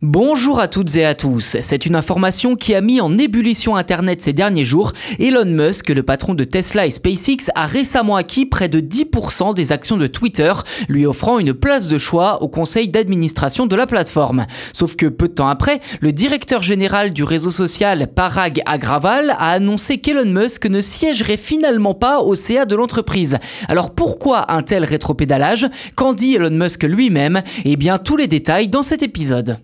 Bonjour à toutes et à tous. C'est une information qui a mis en ébullition Internet ces derniers jours. Elon Musk, le patron de Tesla et SpaceX, a récemment acquis près de 10% des actions de Twitter, lui offrant une place de choix au conseil d'administration de la plateforme. Sauf que peu de temps après, le directeur général du réseau social Parag Agrawal a annoncé qu'Elon Musk ne siégerait finalement pas au CA de l'entreprise. Alors pourquoi un tel rétropédalage? Qu'en dit Elon Musk lui-même? Eh bien tous les détails dans cet épisode.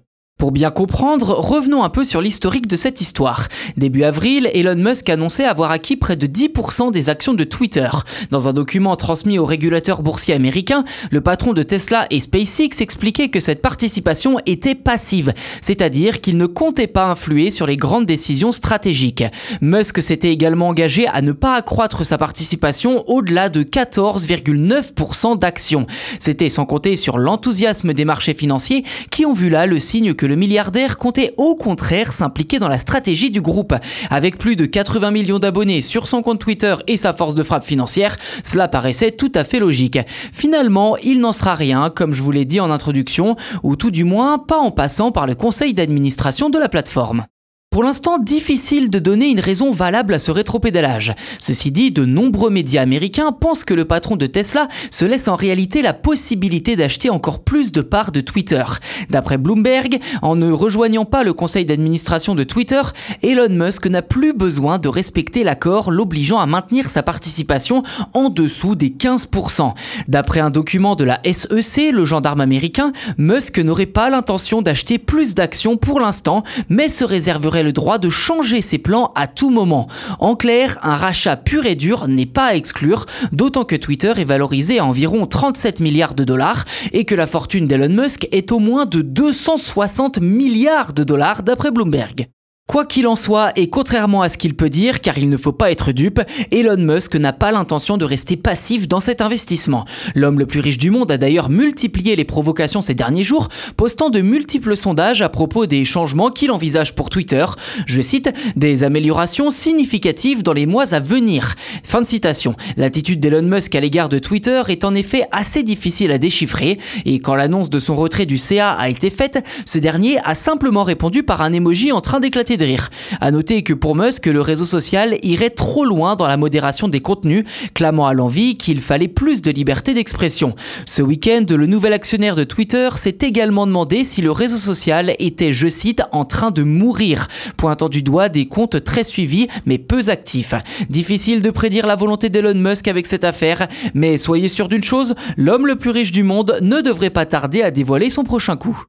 Pour bien comprendre, revenons un peu sur l'historique de cette histoire. Début avril, Elon Musk annonçait avoir acquis près de 10% des actions de Twitter. Dans un document transmis au régulateur boursier américain, le patron de Tesla et SpaceX expliquait que cette participation était passive, c'est-à-dire qu'il ne comptait pas influer sur les grandes décisions stratégiques. Musk s'était également engagé à ne pas accroître sa participation au-delà de 14,9% d'actions. C'était sans compter sur l'enthousiasme des marchés financiers qui ont vu là le signe que le milliardaire comptait au contraire s'impliquer dans la stratégie du groupe. Avec plus de 80 millions d'abonnés sur son compte Twitter et sa force de frappe financière, cela paraissait tout à fait logique. Finalement, il n'en sera rien, comme je vous l'ai dit en introduction, ou tout du moins pas en passant par le conseil d'administration de la plateforme. Pour l'instant, difficile de donner une raison valable à ce rétropédalage. Ceci dit, de nombreux médias américains pensent que le patron de Tesla se laisse en réalité la possibilité d'acheter encore plus de parts de Twitter. D'après Bloomberg, en ne rejoignant pas le conseil d'administration de Twitter, Elon Musk n'a plus besoin de respecter l'accord l'obligeant à maintenir sa participation en dessous des 15%. D'après un document de la SEC, le gendarme américain, Musk n'aurait pas l'intention d'acheter plus d'actions pour l'instant, mais se réserverait le droit de changer ses plans à tout moment. En clair, un rachat pur et dur n'est pas à exclure, d'autant que Twitter est valorisé à environ 37 milliards de dollars et que la fortune d'Elon Musk est au moins de 260 milliards de dollars d'après Bloomberg. Quoi qu'il en soit, et contrairement à ce qu'il peut dire, car il ne faut pas être dupe, Elon Musk n'a pas l'intention de rester passif dans cet investissement. L'homme le plus riche du monde a d'ailleurs multiplié les provocations ces derniers jours, postant de multiples sondages à propos des changements qu'il envisage pour Twitter. Je cite, des améliorations significatives dans les mois à venir. Fin de citation. L'attitude d'Elon Musk à l'égard de Twitter est en effet assez difficile à déchiffrer, et quand l'annonce de son retrait du CA a été faite, ce dernier a simplement répondu par un emoji en train d'éclater À noter que pour Musk, le réseau social irait trop loin dans la modération des contenus, clamant à l'envie qu'il fallait plus de liberté d'expression. Ce week-end, le nouvel actionnaire de Twitter s'est également demandé si le réseau social était, je cite, en train de mourir, pointant du doigt des comptes très suivis mais peu actifs. Difficile de prédire la volonté d'Elon Musk avec cette affaire, mais soyez sûr d'une chose, l'homme le plus riche du monde ne devrait pas tarder à dévoiler son prochain coup.